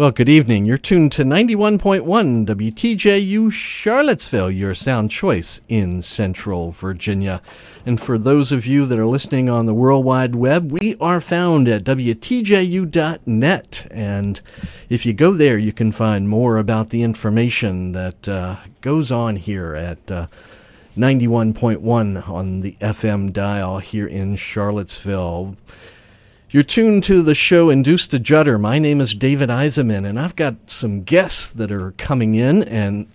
Well, good evening. You're tuned to 91.1 WTJU Charlottesville, your sound choice in Central Virginia. And for those of you that are listening on the World Wide Web, we are found at WTJU.net. And if you go there, you can find more about the information that uh, goes on here at uh, 91.1 on the FM dial here in Charlottesville. You're tuned to the show Induced to Judder. My name is David Eisenman, and I've got some guests that are coming in and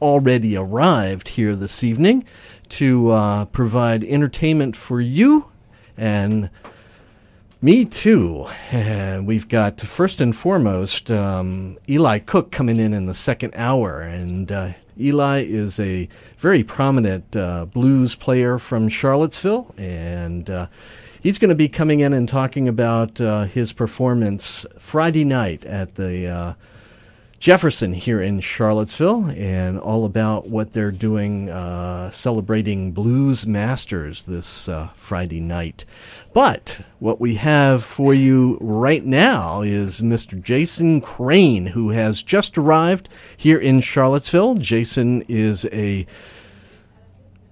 already arrived here this evening to uh, provide entertainment for you and me too. And we've got first and foremost um, Eli Cook coming in in the second hour, and uh, Eli is a very prominent uh, blues player from Charlottesville, and uh, he's going to be coming in and talking about uh, his performance Friday night at the uh, Jefferson here in Charlottesville and all about what they're doing uh, celebrating Blues Masters this uh, Friday night. But what we have for you right now is Mr. Jason Crane, who has just arrived here in Charlottesville. Jason is a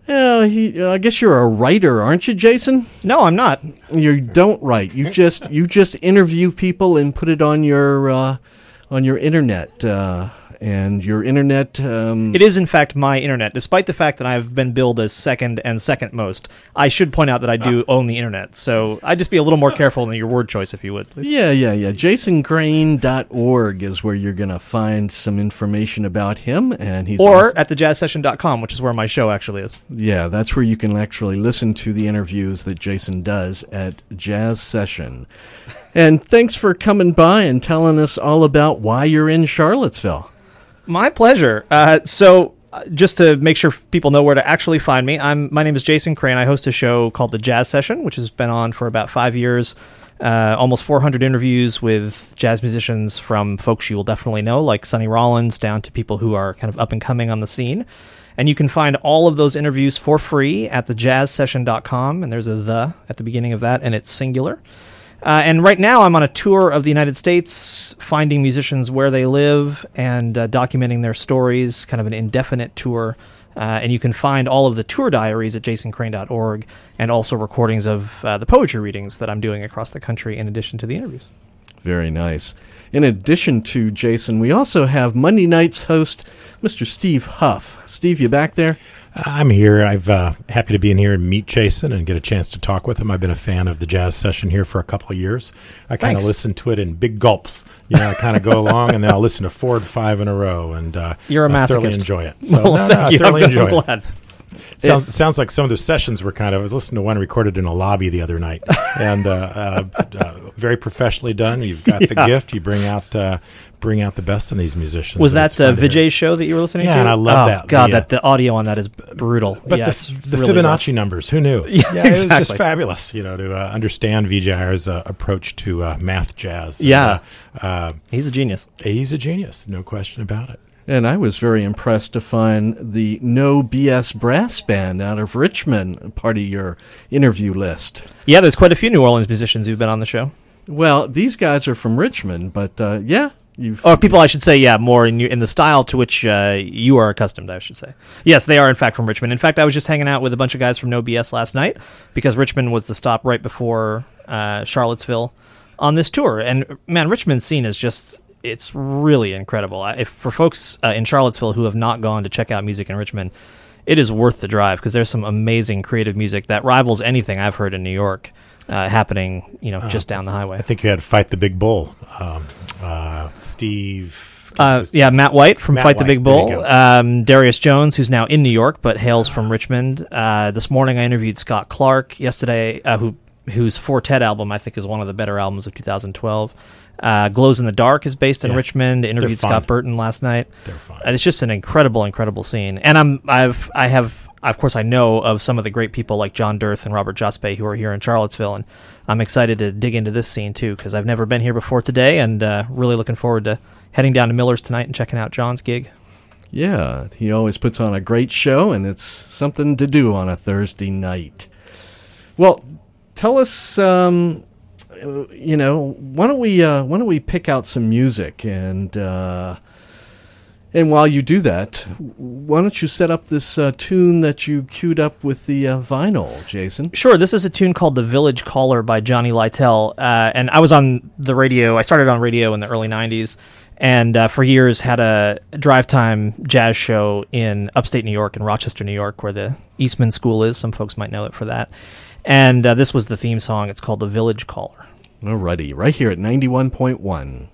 yeah, he, uh, I guess you're a writer, aren't you, Jason? No, I'm not. You don't write. You just you just interview people and put it on your uh, on your internet. Uh, and your internet. Um, It is, in fact, my internet, despite the fact that I've been billed as second and second most. I should point out that I do own the internet, so I'd just be a little more careful in your word choice, if you would, please. Yeah, yeah, yeah. JasonCrane.org is where you're going to find some information about him, and he's Or also- at thejazzsession.com, which is where my show actually is. yeah, that's where you can actually listen to the interviews that Jason does at Jazz Session. And thanks for coming by and telling us all about why you're in Charlottesville. My pleasure. Uh, so, uh, just to make sure people know where to actually find me, I'm my name is Jason Crane. I host a show called The Jazz Session, which has been on for about five years. Uh, almost 400 interviews with jazz musicians from folks you will definitely know, like Sonny Rollins, down to people who are kind of up and coming on the scene. And you can find all of those interviews for free at thejazzsession.com. And there's a the at the beginning of that, and it's singular. Uh, and right now, I'm on a tour of the United States, finding musicians where they live and uh, documenting their stories, kind of an indefinite tour. Uh, and you can find all of the tour diaries at jasoncrane.org and also recordings of uh, the poetry readings that I'm doing across the country in addition to the interviews. Very nice. In addition to Jason, we also have Monday night's host, Mr. Steve Huff. Steve, you back there? I'm here. I've uh, happy to be in here and meet Jason and get a chance to talk with him. I've been a fan of the jazz session here for a couple of years. I kind of listen to it in big gulps. You know, I kind of go along and then I'll listen to four to five in a row, and uh, You're a I thoroughly masochist. enjoy it. So, well, no, no, thank I you. I'm, thoroughly I'm enjoy it. glad. Sounds sounds like some of the sessions were kind of. I was listening to one recorded in a lobby the other night, and uh, uh, uh, very professionally done. You've got the gift. You bring out uh, bring out the best in these musicians. Was that the fun to hear. Vijay's show that you were listening Yeah, to? Yeah, and I love oh, that. God, The, uh, that the audio on that is brutal. But yeah, the, the really rough. Fibonacci numbers, who knew? Yeah, it was just exactly. fabulous, you know, to uh, understand Vijay's uh, approach to uh, math jazz. And, Yeah. uh, uh, He's a genius. he's a genius, no question about it. And I was very impressed to find the No BS Brass Band out of Richmond part of your interview list. Yeah, there's quite a few New Orleans musicians who've been on the show. Well, these guys are from Richmond, but uh, yeah, you've. Or people, I should say, yeah, more in, in the style to which uh, you are accustomed, I should say. Yes, they are, in fact, from Richmond. In fact, I was just hanging out with a bunch of guys from No BS last night because Richmond was the stop right before uh, Charlottesville on this tour. And, man, Richmond's scene is just, it's really incredible. If For folks uh, in Charlottesville who have not gone to check out music in Richmond, it is worth the drive because there's some amazing creative music that rivals anything I've heard in New York uh, happening, you know, just down the highway. I think you had Fight the Big Bull. Um, uh, Steve. Uh, yeah, Matt White from Matt Fight the Big Bull. Um, Darius Jones, who's now in New York but hails from Richmond. Uh, this morning I interviewed Scott Clark. Yesterday, uh, who whose Fortet album I think is one of the better albums of 2012. Uh, Glows in the Dark is based in Yeah. Richmond. Interviewed. Scott Burton last night. They're fun. Uh, It's just an incredible, incredible scene. And I'm, I've, I have, of course, I know of some of the great people like John D'earth and Robert Jospe who are here in Charlottesville, and I'm excited to dig into this scene too because I've never been here before today, and uh, really looking forward to heading down to Miller's tonight and checking out John's gig. Yeah, he always puts on a great show, and it's something to do on a Thursday night. Well, tell us um, uh, you know, why don't we uh, why don't we pick out some music and uh, and while you do that, why don't you set up this uh, tune that you queued up with the uh, vinyl, Jason? Sure. This is a tune called "The Village Caller" by Johnny Lytle, uh, and I was on the radio. I started on radio in the early '90s, and uh, for years had a drive time jazz show in upstate New York in Rochester, New York, where the Eastman School is. Some folks might know it for that. And uh, this was the theme song. It's called "The Village Caller." Alrighty, right here at ninety-one point one.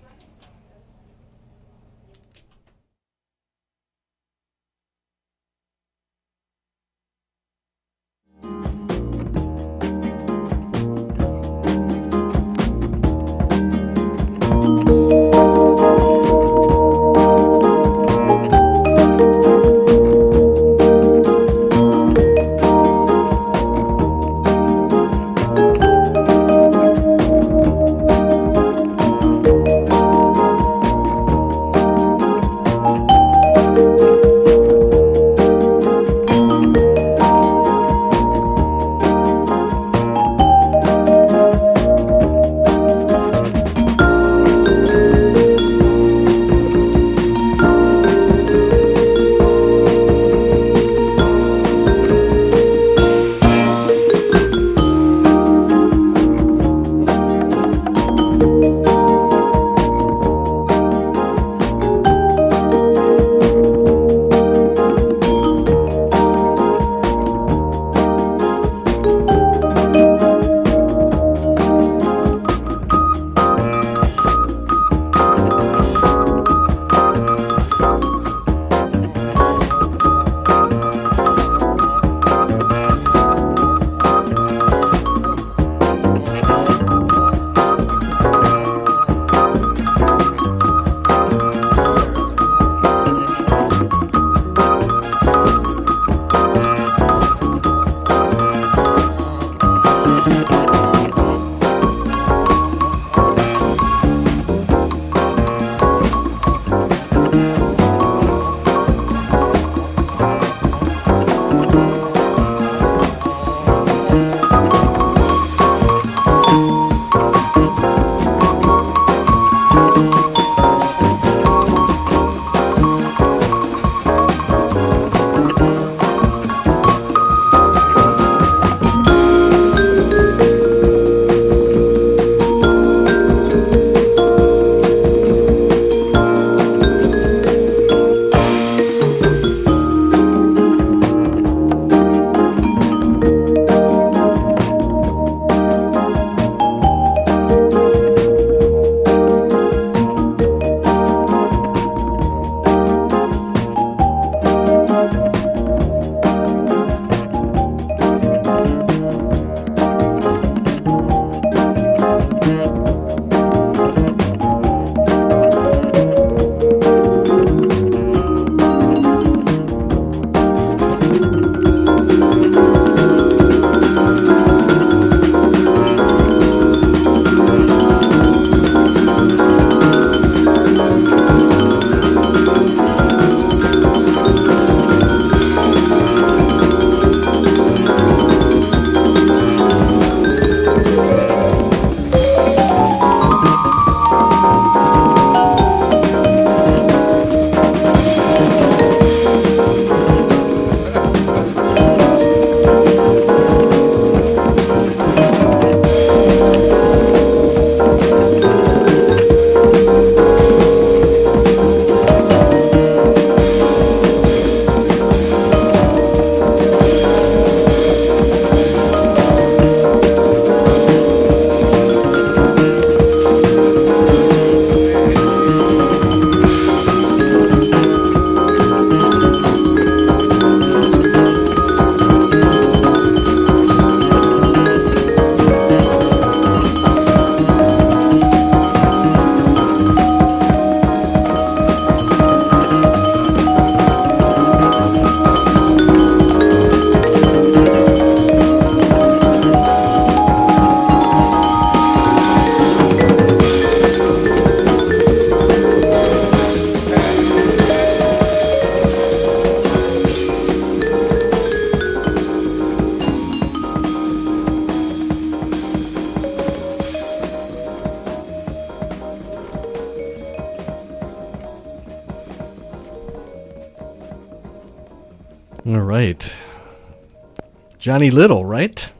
Johnny Little, right?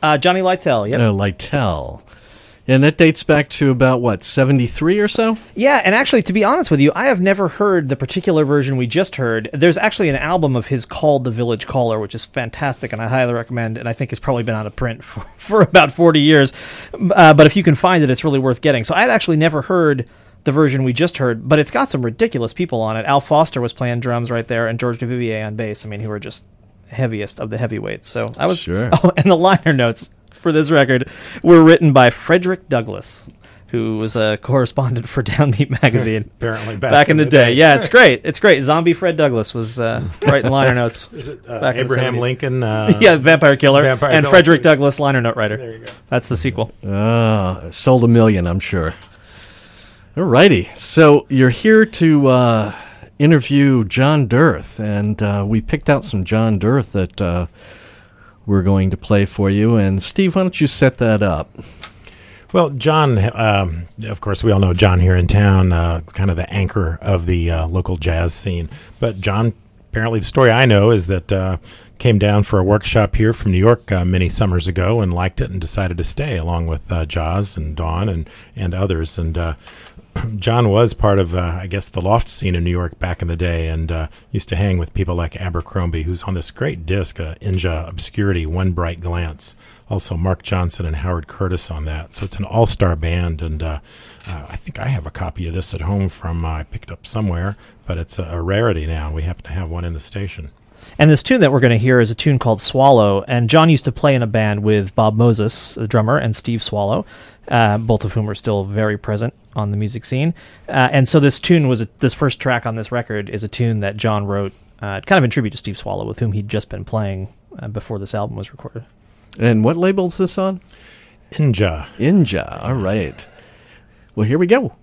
Uh, Johnny Lytle. yeah. Uh, Lytle. And that dates back to about, what, 73 or so? Yeah, and actually, to be honest with you, I have never heard the particular version we just heard. There's actually an album of his called The Village Caller, which is fantastic, and I highly recommend, and I think it's probably been out of print for, for about 40 years. Uh, but if you can find it, it's really worth getting. So I'd actually never heard the version we just heard, but it's got some ridiculous people on it. Al Foster was playing drums right there, and George Duvivier on bass. I mean, who are just heaviest of the heavyweights. So I was Sure. Oh, and the liner notes for this record were written by Frederick Douglass, who was a correspondent for Downbeat magazine Apparently back, in the, day. Yeah, it's great. It's great. Zombie Fred Douglass was uh, writing liner notes. Is it uh, Back Abraham 70s. Lincoln? Uh, yeah, Vampire Killer Vampire and Killer. Frederick Douglass liner note writer. There you go. That's the sequel. Ah, sold a million, I'm sure. Alrighty. So you're here to uh, interview John D'earth, and uh, we picked out some John D'earth that uh, we're going to play for you. And Steve, why don't you set that up? Well, John, um, of course, we all know John here in town, uh, kind of the anchor of the uh, local jazz scene. But John, apparently, the story I know is that uh, came down for a workshop here from New York uh, many summers ago and liked it and decided to stay along with Jaws and Dawn and and others. And John was part of, uh, I guess, the loft scene in New York back in the day, and uh, used to hang with people like Abercrombie, who's on this great disc, uh, Inja Obscurity, One Bright Glance. Also, Marc Johnson and Howard Curtis on that. So it's an all-star band, and uh, uh, I think I have a copy of this at home from uh, I picked up somewhere, but it's a, a rarity now. We happen to have one in the station. And this tune that we're going to hear is a tune called Swallow. And John used to play in a band with Bob Moses, the drummer, and Steve Swallow, uh, both of whom are still very present on the music scene. Uh, and so this tune was a, this first track on this record is a tune that John wrote, uh, kind of in tribute to Steve Swallow, with whom he'd just been playing uh, before this album was recorded. And what label is this on? Enja. Enja. All right. Well, here we go.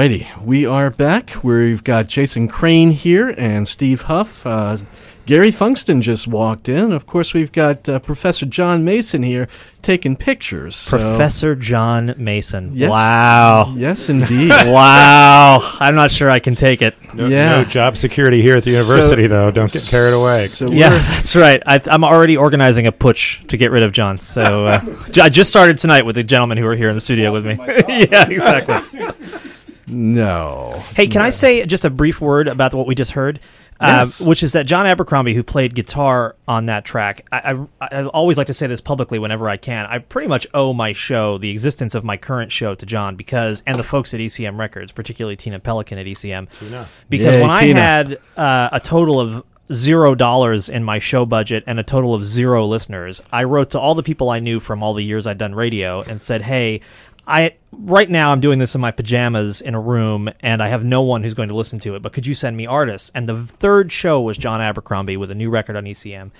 Alrighty, we are back. We've got Jason Crane here and Steve Huff. Uh, Gary Funkston just walked in. Of course, we've got uh, Professor John Mason here taking pictures. so- Professor John Mason. Yes. Wow. Yes, indeed. wow. I'm not sure I can take it. No, Yeah. no job security here at the university, though. Don't get carried away. So Yeah, that's right. I, I'm already organizing a putsch to get rid of John. So uh, j- I just started tonight with the gentlemen who are here in the studio with me. yeah, exactly. No. Hey, can I say just a brief word about what we just heard? Yes. Uh, which is that John Abercrombie, who played guitar on that track, I, I, I always like to say this publicly whenever I can. I pretty much owe my show, the existence of my current show, to John because, and the folks at ECM Records, particularly Tina Pelikan at ECM, because Yay, when I Tina. had uh, a total of zero dollars in my show budget and a total of zero listeners, I wrote to all the people I knew from all the years I'd done radio and said, "Hey, I right now I'm doing this in my pajamas in a room and I have no one who's going to listen to it, but could you send me artists?" And the third show was John Abercrombie with a new record on ECM.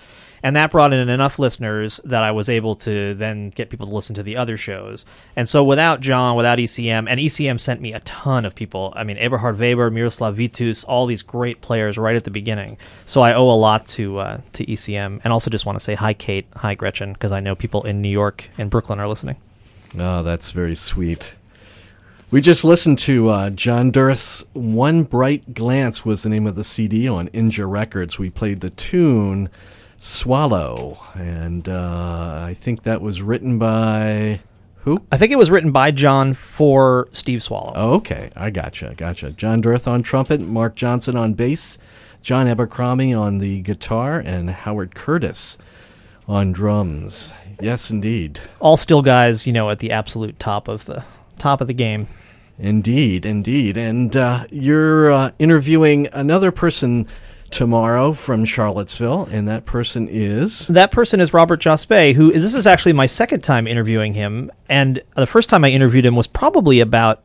And that brought in enough listeners that I was able to then get people to listen to the other shows. And so without John, without ECM, and ECM sent me a ton of people. I mean, Eberhard Weber, Miroslav Vitous, all these great players right at the beginning. So I owe a lot to uh, to ECM. And also just want to say hi, Kate, hi, Gretchen, because I know people in New York and Brooklyn are listening. Oh, that's very sweet. We just listened to uh, John D'earth's One Bright Glance was the name of the CD on Enja Records. We played the tune Swallow, and uh, I think that was written by who? I think it was written by John for Steve Swallow. Oh, okay, I gotcha, I gotcha. John D'earth on trumpet, Marc Johnson on bass, John Abercrombie on the guitar, and Howard Curtis on drums. Yes, indeed. All still guys, you know, at the absolute top of the top of the game. Indeed, indeed. And uh, you're uh, interviewing another person tomorrow from Charlottesville, and that person is. That person is Robert Jospe, who this is actually my second time interviewing him, and the first time I interviewed him was probably about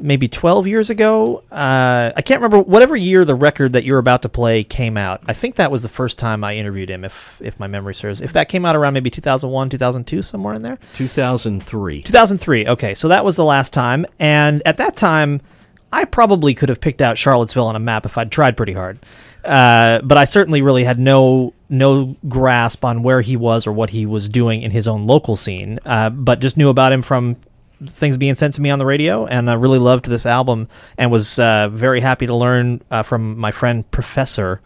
maybe 12 years ago. Uh, I can't remember whatever year the record that you're about to play came out. I think that was the first time I interviewed him, if if my memory serves. If that came out around maybe 2001, 2002, somewhere in there. 2003. 2003. Okay, so that was the last time, and at that time, I probably could have picked out Charlottesville on a map if I'd tried pretty hard. Uh, but I certainly really had no no grasp on where he was or what he was doing in his own local scene. Uh, but just knew about him from things being sent to me on the radio, and I really loved this album and was uh, very happy to learn uh, from my friend Professor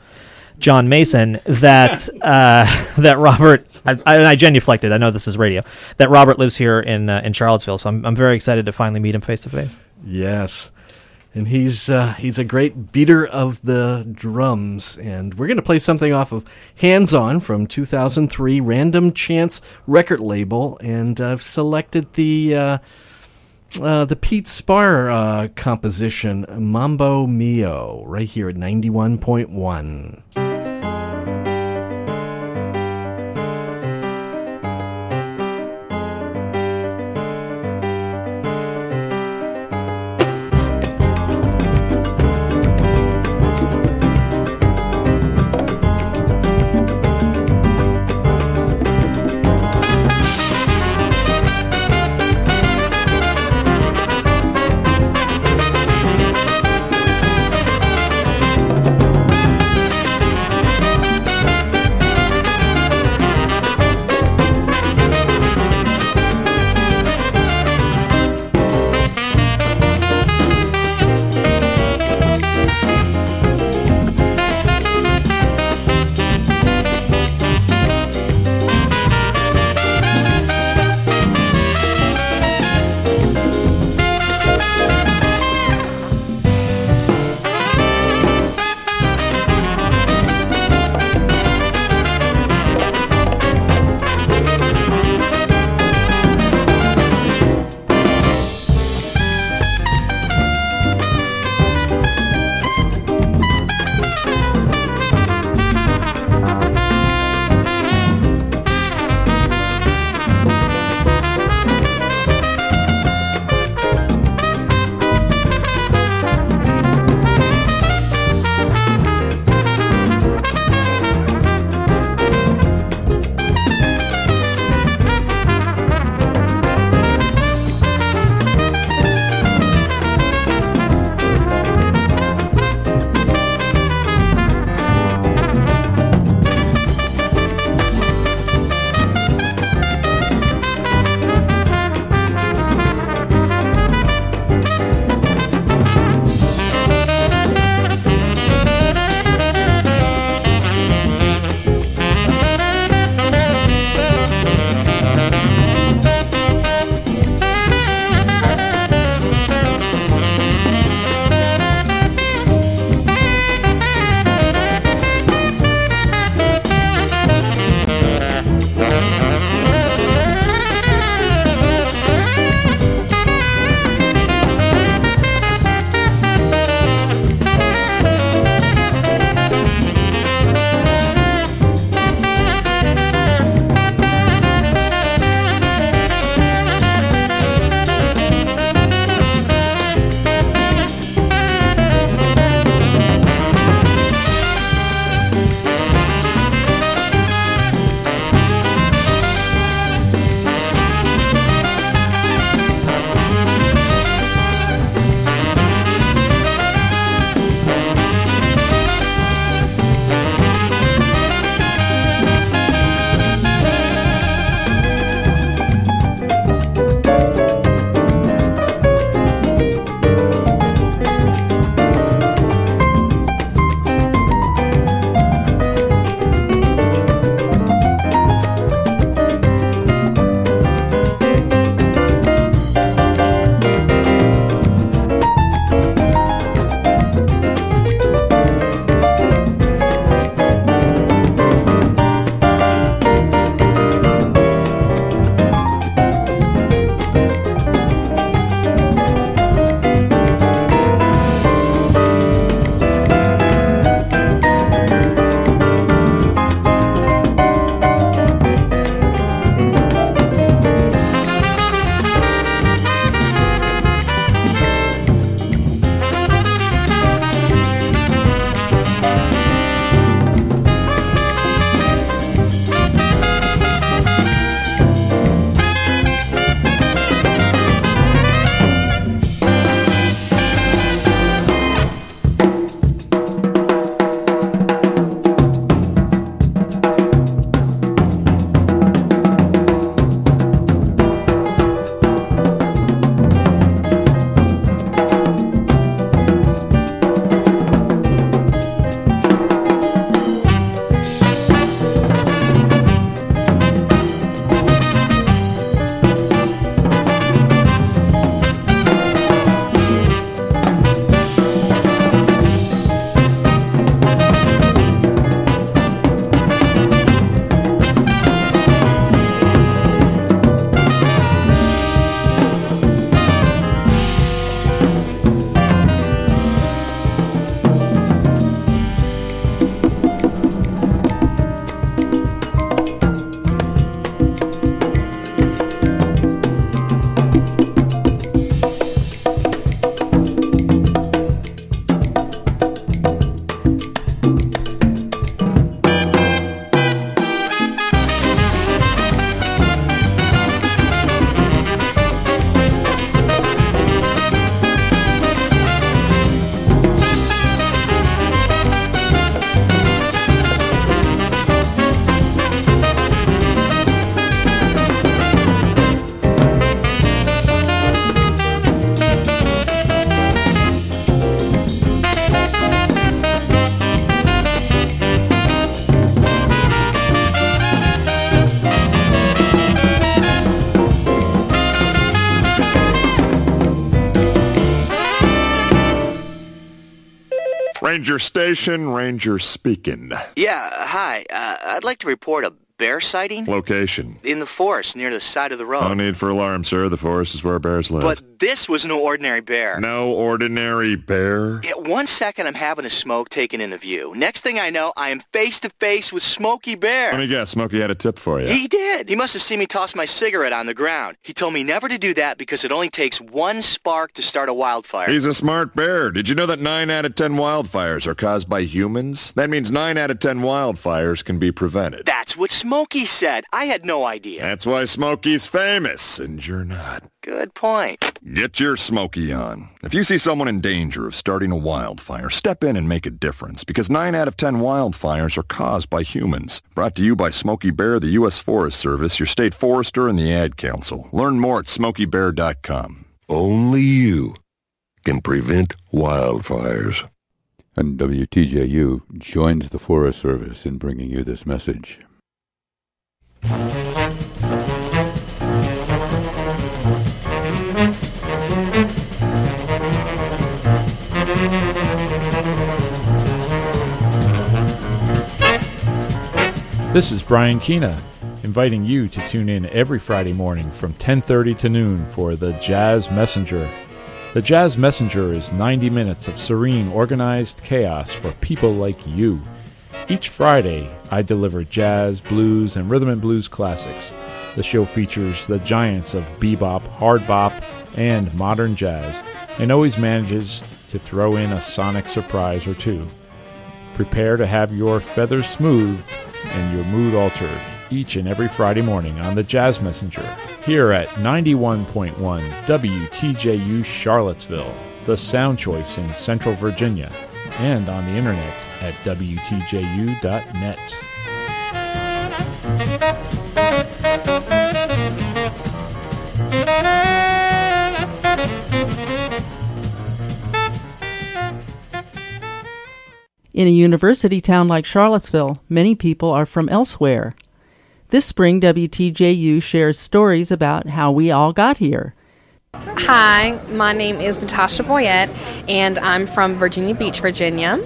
John Mason that uh, that Robert. I, I, and I genuflected. I know this is radio. That Robert lives here in uh, in Charlottesville, so I'm I'm very excited to finally meet him face to face. Yes. And he's uh, he's a great beater of the drums, and we're going to play something off of Hands On from 2003, Random Chance record label, and I've selected the uh, uh, the Pete Spar uh, composition Mambo Mio right here at 91.1. Ranger Station, Ranger speaking. Yeah, hi. Uh, I'd like to report a bear sighting Location. in the forest near the side of the road. No need for alarm, sir. The forest is where bears live. But this was no ordinary bear. no ordinary bear. Yeah, one second I'm having a smoke taken into view. Next thing I know, I am face to face with Smokey Bear. Let me guess, Smokey had a tip for you. He did. He must have seen me toss my cigarette on the ground. He told me never to do that because it only takes one spark to start a wildfire. He's a smart bear. Did you know that 9 out of 10 wildfires are caused by humans? That means 9 out of 10 wildfires can be prevented. That's what Smokey said. I had no idea. That's why Smokey's famous, and you're not. Good point. Get your Smokey on. If you see someone in danger of starting a wildfire, step in and make a difference because 9 out of 10 wildfires are caused by humans. Brought to you by Smokey Bear, the U.S. Forest Service, your state forester, and the Ad Council. Learn more at smokeybear.com. Only you can prevent wildfires. And WTJU joins the Forest Service in bringing you this message. This is Brian Keena, inviting you to tune in every Friday morning from 10:30 to noon for the Jazz Messenger. The Jazz Messenger is 90 minutes of serene, organized chaos for people like you. Each Friday, I deliver jazz, blues, and rhythm and blues classics. The show features the giants of bebop, hard bop, and modern jazz, and always manages to throw in a sonic surprise or two. Prepare to have your feathers smoothed and your mood altered each and every Friday morning on the Jazz Messenger here at 91.1 WTJU Charlottesville, the sound choice in Central Virginia, and on the internet at WTJU.net. In a university town like Charlottesville, many people are from elsewhere. This spring, WTJU shares stories about how we all got here. Hi, my name is Natasha Boyette, and I'm from Virginia Beach, Virginia.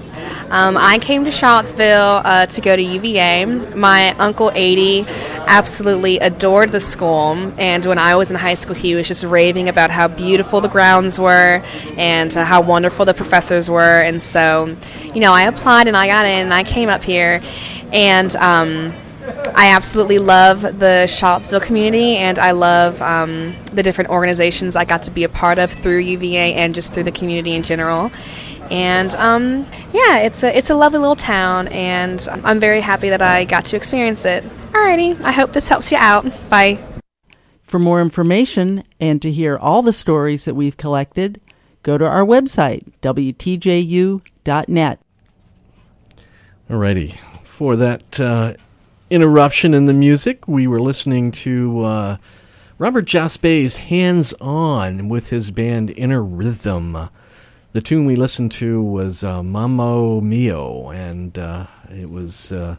Um, I came to Charlottesville uh, to go to UVA. My uncle 80 absolutely adored the school, and when I was in high school, he was just raving about how beautiful the grounds were and uh, how wonderful the professors were. And so, you know, I applied and I got in, and I came up here, and um, I absolutely love the Charlottesville community, and I love um, the different organizations I got to be a part of through UVA and just through the community in general. And um, yeah, it's a it's a lovely little town, and I'm very happy that I got to experience it. Alrighty, I hope this helps you out. Bye. For more information and to hear all the stories that we've collected, go to our website, WTJU.net. Alrighty. For that uh, interruption in the music, we were listening to uh, Robert Jospe's Hands On with his band Inner Rhythm. The tune we listened to was uh, Mio, and uh, it was uh,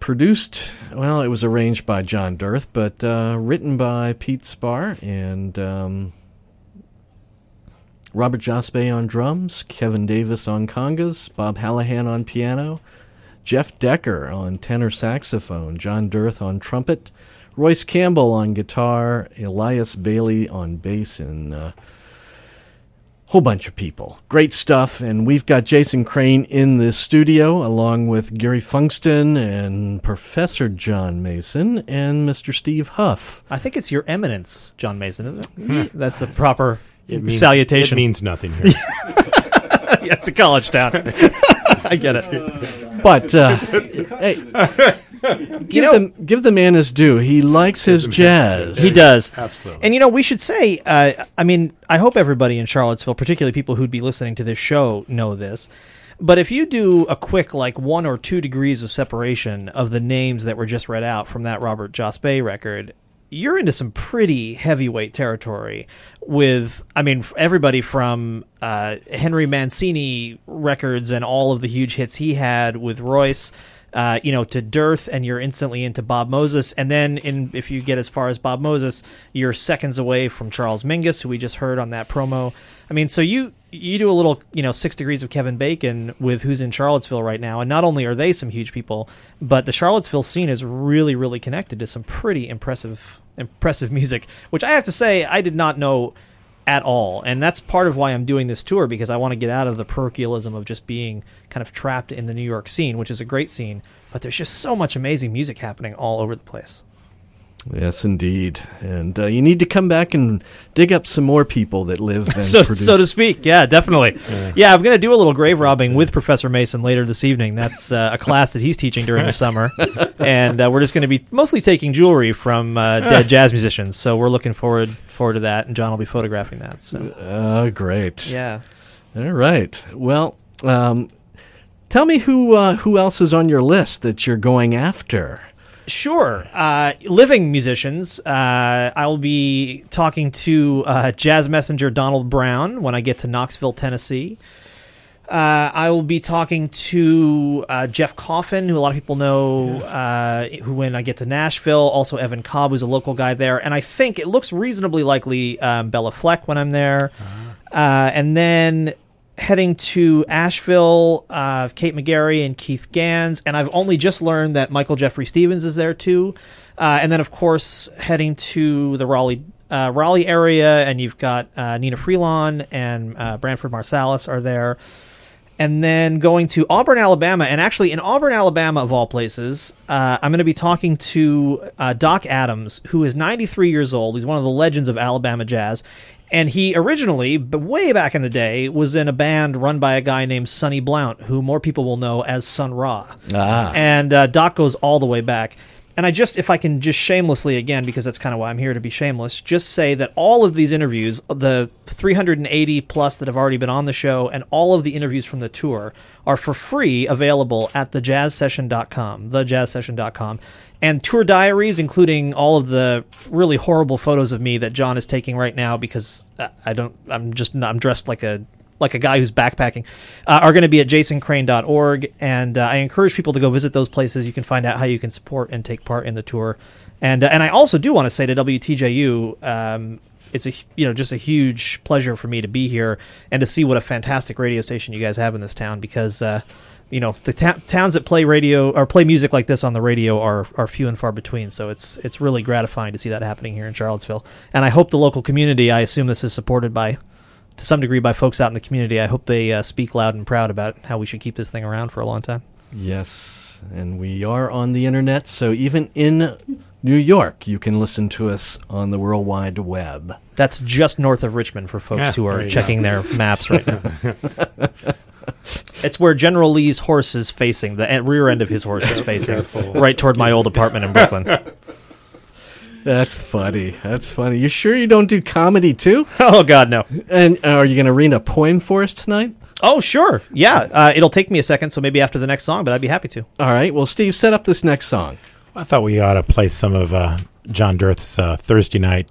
produced, well, it was arranged by John D'earth, but uh, written by Pete Spaar and um, Robert Jaspay on drums, Kevin Davis on congas, Bob Hallahan on piano, Jeff Decker on tenor saxophone, John D'earth on trumpet, Royce Campbell on guitar, Elias Bailey on bass, and uh, a whole bunch of people. Great stuff. And we've got Jason Crane in the studio, along with Gary Funkston and Professor John Mason and Mr. Steve Huff. I think it's Your Eminence, John Mason, isn't it? Hmm. That's the proper It means, salutation. It means nothing here. yeah, it's a college town. I get it. But uh, hey, give, the, give the man his due. He likes his jazz. He does. Absolutely. And you know, we should say, uh, I mean, I hope everybody in Charlottesville, particularly people who'd be listening to this show, know this. But if you do a quick, like one or two degrees of separation of the names that were just read out from that Robert Jospe record, you're into some pretty heavyweight territory with, I mean, everybody from uh, Henry Mancini records and all of the huge hits he had with Royce uh, you know, to D'earth, and you're instantly into Bob Moses. And then, in if you get as far as Bob Moses, you're seconds away from Charles Mingus, who we just heard on that promo. I mean, so you you do a little, you know, six degrees of Kevin Bacon with who's in Charlottesville right now, and not only are they some huge people, but the Charlottesville scene is really, really connected to some pretty impressive, impressive music. Which I have to say, I did not know at all. And that's part of why I'm doing this tour because I want to get out of the parochialism of just being kind of trapped in the New York scene, which is a great scene, but there's just so much amazing music happening all over the place. Yes, indeed. And uh, you need to come back and dig up some more people that live and so, produce. so to speak. Yeah, definitely. Yeah, I'm going to do a little grave robbing with Professor Mason later this evening. That's uh, a class that he's teaching during the summer, and uh, we're just going to be mostly taking jewelry from uh, dead jazz musicians. So we're looking forward forward to that, and John will be photographing that. So Oh, great. yeah. All right. Well, um, tell me who uh, who else is on your list that you're going after. Sure. Uh, living musicians. Uh, I'll be talking to uh, jazz messenger Donald Brown when I get to Knoxville, Tennessee. Uh, I will be talking to uh, Jeff Coffin, who a lot of people know, uh, who when I get to Nashville. Also, Evan Cobb, who's a local guy there. And I think it looks reasonably likely um, Béla Fleck when I'm there. Uh, and then heading to Asheville, uh, Kate McGarry and Keith Ganz, and I've only just learned that Michael Jefry Stevens is there too. Uh, and then, of course, heading to the Raleigh uh, Raleigh area, and you've got uh, Nnenna Freelon and uh, Branford Marsalis are there. And then going to Auburn, Alabama, and actually in Auburn, Alabama, of all places, uh, I'm going to be talking to Doc Adams, who is 93 years old. He's one of the legends of Alabama jazz, and he originally, but way back in the day, was in a band run by a guy named Sonny Blount, who more people will know as Sun Ra. Ah. And uh, Doc goes all the way back. And I just, if I can just shamelessly again, because that's kind of why I'm here to be shameless, just say that all of these interviews, the 380 plus that have already been on the show, and all of the interviews from the tour are for free available at thejazzsession.com, thejazzsession.com. And tour diaries, including all of the really horrible photos of me that John is taking right now because uh, I don't, I'm just, I'm dressed like a like a guy who's backpacking, uh, are going to be at jasoncrane.org. And uh, I encourage people to go visit those places. You can find out how you can support and take part in the tour. And uh, and I also do want to say to WTJU, um, it's a you know just a huge pleasure for me to be here and to see what a fantastic radio station you guys have in this town because. You know the ta- towns that play radio or play music like this on the radio are are few and far between. So it's it's really gratifying to see that happening here in Charlottesville. And I hope the local community. I assume this is supported by to some degree by folks out in the community. I hope they uh, speak loud and proud about how we should keep this thing around for a long time. Yes, and we are on the internet, so even in New York, you can listen to us on the World Wide Web. That's just north of Richmond for folks Yeah, who are you checking their maps right now. it's where General Lee's horse is facing. The rear end of his horse is facing right toward my old apartment in Brooklyn. That's funny. That's funny. You sure you don't do comedy too? oh God, no. And uh, are you going to read a poem for us tonight? Oh sure, yeah. Uh, it'll take me a second, so maybe after the next song, but I'd be happy to. All right. Well, Steve, set up this next song. I thought we ought to play some of uh, John D'earth's uh, Thursday night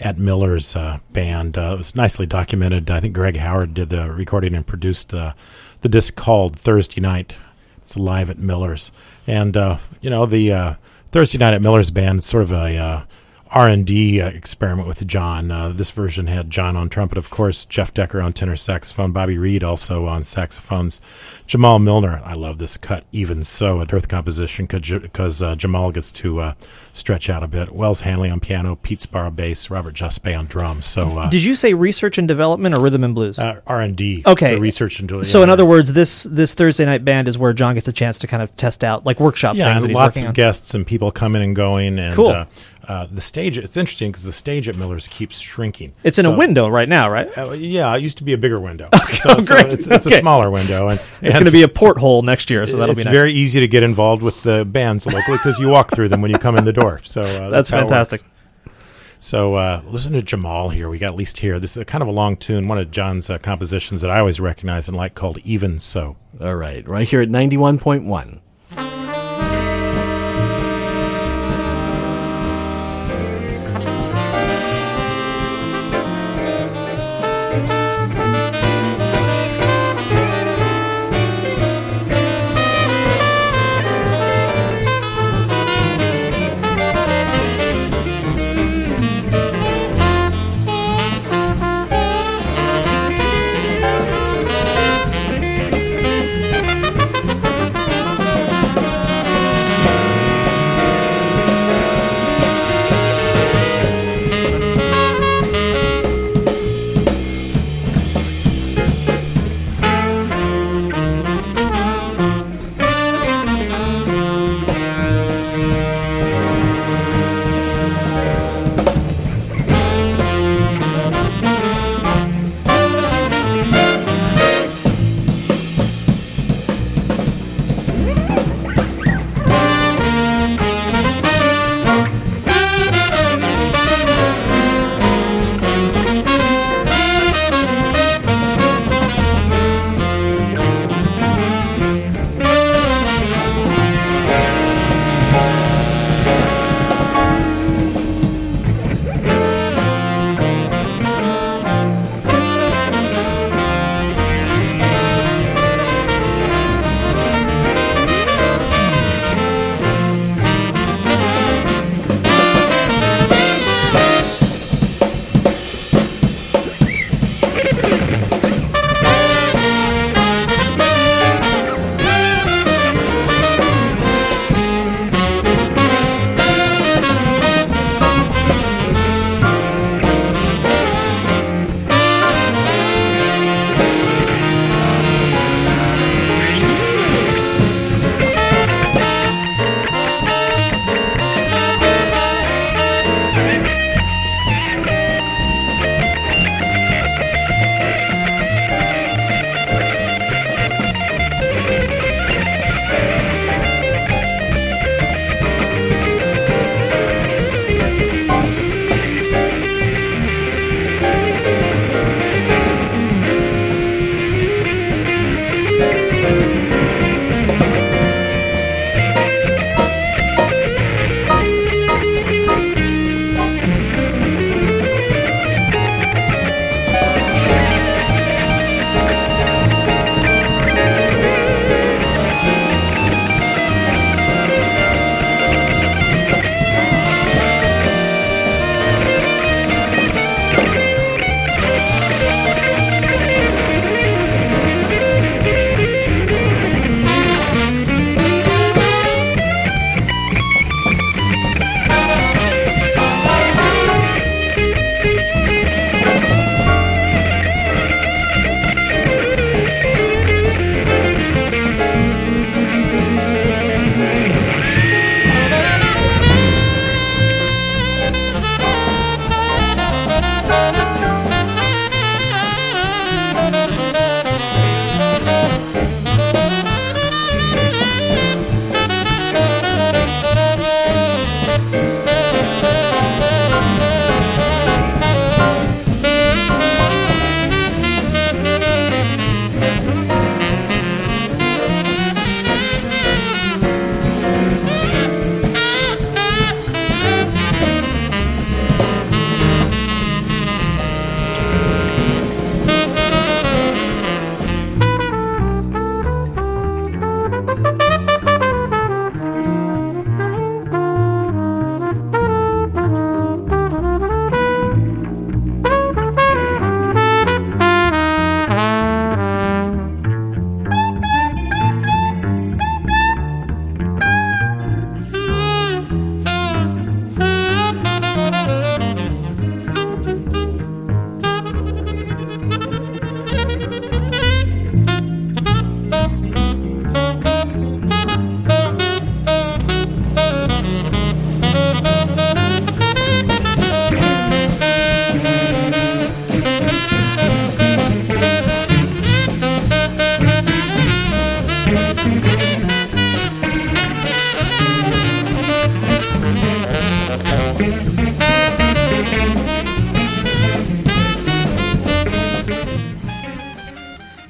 at Miller's uh, band. Uh, it was nicely documented. I think Greg Howard did the recording and produced the the disc called Thursday Night. It's live at Miller's, and uh, you know the uh, Thursday night at Miller's band is sort of a uh, R and D uh, experiment with John. Uh, this version had John on trumpet, of course, Jeff Decker on tenor saxophone, Bobby Read also on saxophones, Jamal Milner. I love this cut, even so, a D'earth composition because uh, Jamal gets to uh, stretch out a bit. Wells Hanley on piano, Pete Sparrow bass, Robert Jospe on drums. So uh, Did you say research and development or rhythm and blues? uh, R and D. Okay. so research into So in other words, this this Thursday night band is where John gets a chance to kind of test out like workshop yeah, things and lots of on. guests and people coming and going. And Cool. Uh, the stage. It's interesting because the stage at Miller's keeps shrinking. It's in a window right now, right? Uh, yeah, it used to be a bigger window. so, so great. it's, it's Okay. a smaller window, and It's going to be a porthole next year, so that'll it's be nice. very easy to get involved with the bands locally because you walk through them when you come in the door. So uh, That's how it fantastic. So uh, listen to Jamal here. We got at least here. This is a kind of a long tune, one of John's uh, compositions that I always recognize and like, called "Even So." All right. Right here at 91.1. Thank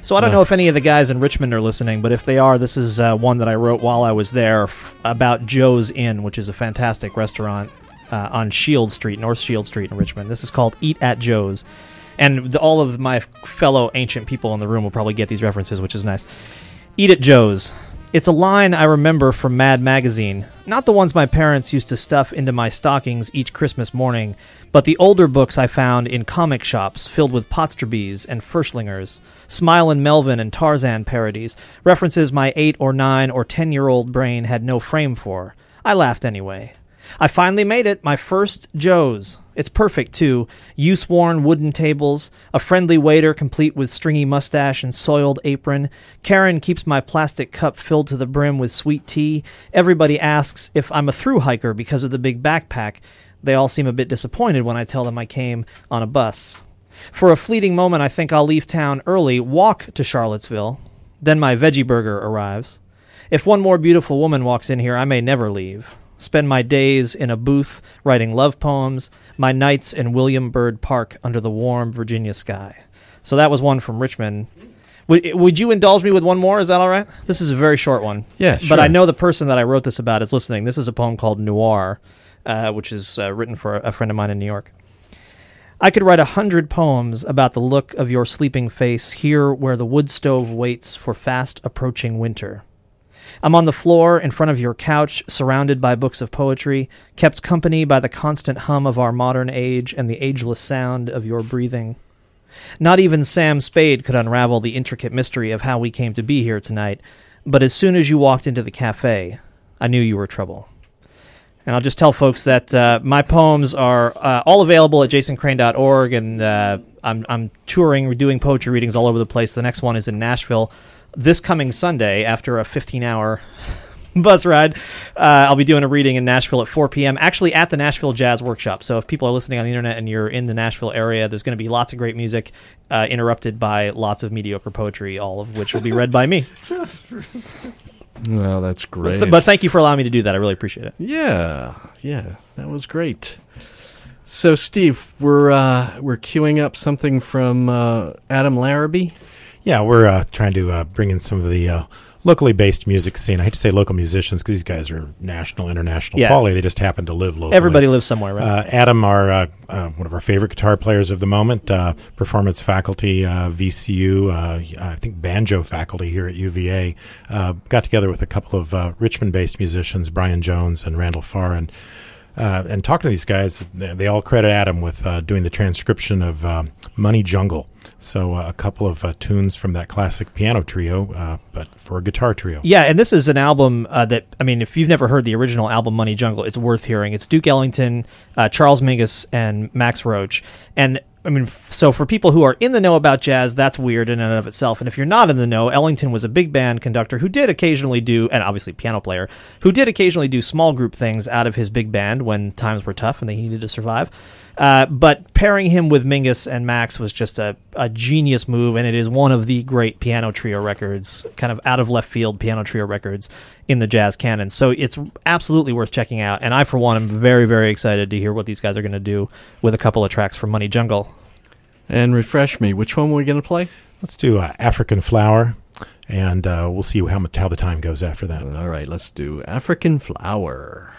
So I don't know if any of the guys in Richmond are listening, but if they are, this is uh, one that I wrote while I was there f- about Joe's Inn, which is a fantastic restaurant uh, on Shield Street, North Shield Street in Richmond. This is called Eat at Joe's. And the, all of my fellow ancient people in the room will probably get these references, which is nice. Eat at Joe's. It's a line I remember from Mad Magazine. Not the ones my parents used to stuff into my stockings each Christmas morning, but the older books I found in comic shops filled with Potrzebies and Furshlugginers, Smile and Melvin and Tarzan parodies, references my 8 or 9 or 10 year old brain had no frame for. I laughed anyway. I finally made it, my first Joe's. It's perfect, too. Use worn wooden tables, a friendly waiter complete with stringy mustache and soiled apron. Karen keeps my plastic cup filled to the brim with sweet tea. Everybody asks if I'm a through hiker because of the big backpack. They all seem a bit disappointed when I tell them I came on a bus. For a fleeting moment, I think I'll leave town early, walk to Charlottesville. Then my veggie burger arrives. If one more beautiful woman walks in here, I may never leave spend my days in a booth writing love poems, my nights in William Byrd Park under the warm Virginia sky. So that was one from Richmond. Would, would you indulge me with one more? Is that all right? This is a very short one. Yeah, But I know the person that I wrote this about is listening. This is a poem called Noir, uh, which is uh, written for a friend of mine in New York. I could write a hundred poems about the look of your sleeping face here where the wood stove waits for fast approaching winter. I'm on the floor in front of your couch, surrounded by books of poetry, kept company by the constant hum of our modern age and the ageless sound of your breathing. Not even Sam Spade could unravel the intricate mystery of how we came to be here tonight, but as soon as you walked into the cafe, I knew you were trouble. And I'll just tell folks that uh, my poems are uh, all available at jasoncrane.org, and uh, I'm, I'm touring, doing poetry readings all over the place. The next one is in Nashville this coming Sunday after a 15 hour bus ride. Uh, I'll be doing a reading in Nashville at 4 p.m. Actually, at the Nashville Jazz Workshop. So if people are listening on the internet and you're in the Nashville area, there's going to be lots of great music, uh, interrupted by lots of mediocre poetry, all of which will be read by me. Well, that's great. But, but thank you for allowing me to do that. I really appreciate it. Yeah, yeah, that was great. So, Steve, we're uh, we're queuing up something from uh, Adam Larrabee. Yeah, we're uh, trying to uh, bring in some of the uh, locally based music scene. I hate to say local musicians because these guys are national, international Yeah. quality. They just happen to live locally. Everybody lives somewhere, right? Uh, Adam, our uh, uh, one of our favorite guitar players of the moment, uh, performance faculty, uh, VCU, uh, I think banjo faculty here at UVA, uh, got together with a couple of uh, Richmond-based musicians, Brian Jones and Randall Pharr, and uh, and talking to these guys, they, all credit Adam with uh, doing the transcription of um, Money Jungle. So uh, a couple of uh, tunes from that classic piano trio, uh, but for a guitar trio. Yeah, and this is an album uh, that I mean, if you've never heard the original album Money Jungle, it's worth hearing. It's Duke Ellington, uh, Charles Mingus, and Max Roach. And I mean, so for people who are in the know about jazz, that's weird in and of itself. And if you're not in the know, Ellington was a big band conductor who did occasionally do, and obviously piano player, who did occasionally do small group things out of his big band when times were tough and they needed to survive. Uh, but pairing him with Mingus and Max was just a, a genius move, and it is one of the great piano trio records, kind of out of left field piano trio records in the jazz canon. So it's absolutely worth checking out. And I, for one, am very, very excited to hear what these guys are going to do with a couple of tracks from Money Jungle. And refresh me, which one were we going to play? Let's do uh, African Flower, and uh, we'll see how much how the time goes after that. All right, let's do African Flower.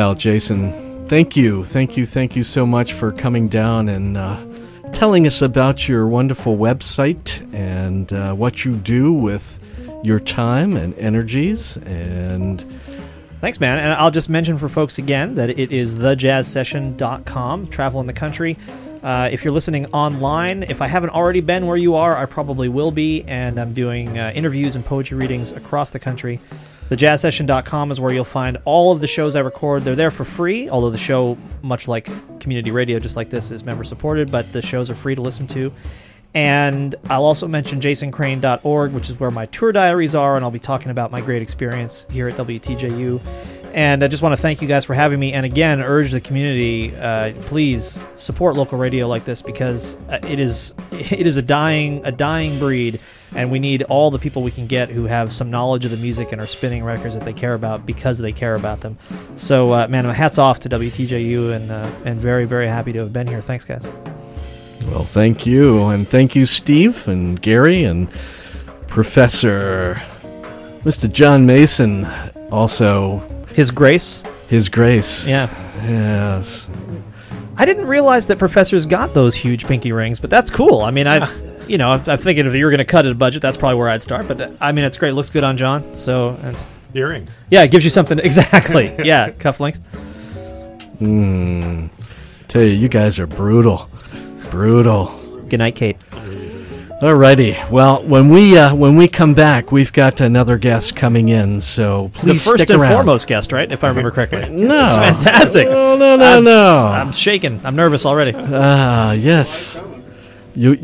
Well, Jason, thank you, thank you, thank you so much for coming down and uh, telling us about your wonderful website and uh, what you do with your time and energies and. Thanks, man. And I'll just mention for folks again that it is thejazzsession.com, travel in the country. Uh, if you're listening online, if I haven't already been where you are, I probably will be. And I'm doing uh, interviews and poetry readings across the country. TheJazzSession.com is where you'll find all of the shows I record. They're there for free, although the show, much like community radio, just like this, is member supported, but the shows are free to listen to. And I'll also mention jasoncrane.org, which is where my tour diaries are, and I'll be talking about my great experience here at WTJU. And I just want to thank you guys for having me, and again, urge the community, uh, please support local radio like this because uh, it is it is a dying a dying breed, and we need all the people we can get who have some knowledge of the music and are spinning records that they care about because they care about them. So, uh, man, hats off to WTJU, and uh, and very very happy to have been here. Thanks, guys. Well, thank you. And thank you, Steve and Gary and Professor Mr. John Mason. Also, His Grace. His Grace. Yeah. Yes. I didn't realize that professors got those huge pinky rings, but that's cool. I mean, I, you know, I'm, I'm thinking if you were going to cut a budget, that's probably where I'd start. But uh, I mean, it's great. Looks good on John. So it's The earrings. yeah, it gives you something exactly. yeah, cufflinks. Hmm. Tell you, you guys are brutal. Brutal. Good night, Kate. Alrighty. Well, when we uh, when we come back, we've got another guest coming in. So please the first stick and around. foremost guest, right? If I remember correctly. No. it's fantastic. No, no, no, I'm, no. I'm shaking. I'm nervous already. Ah, yes. You you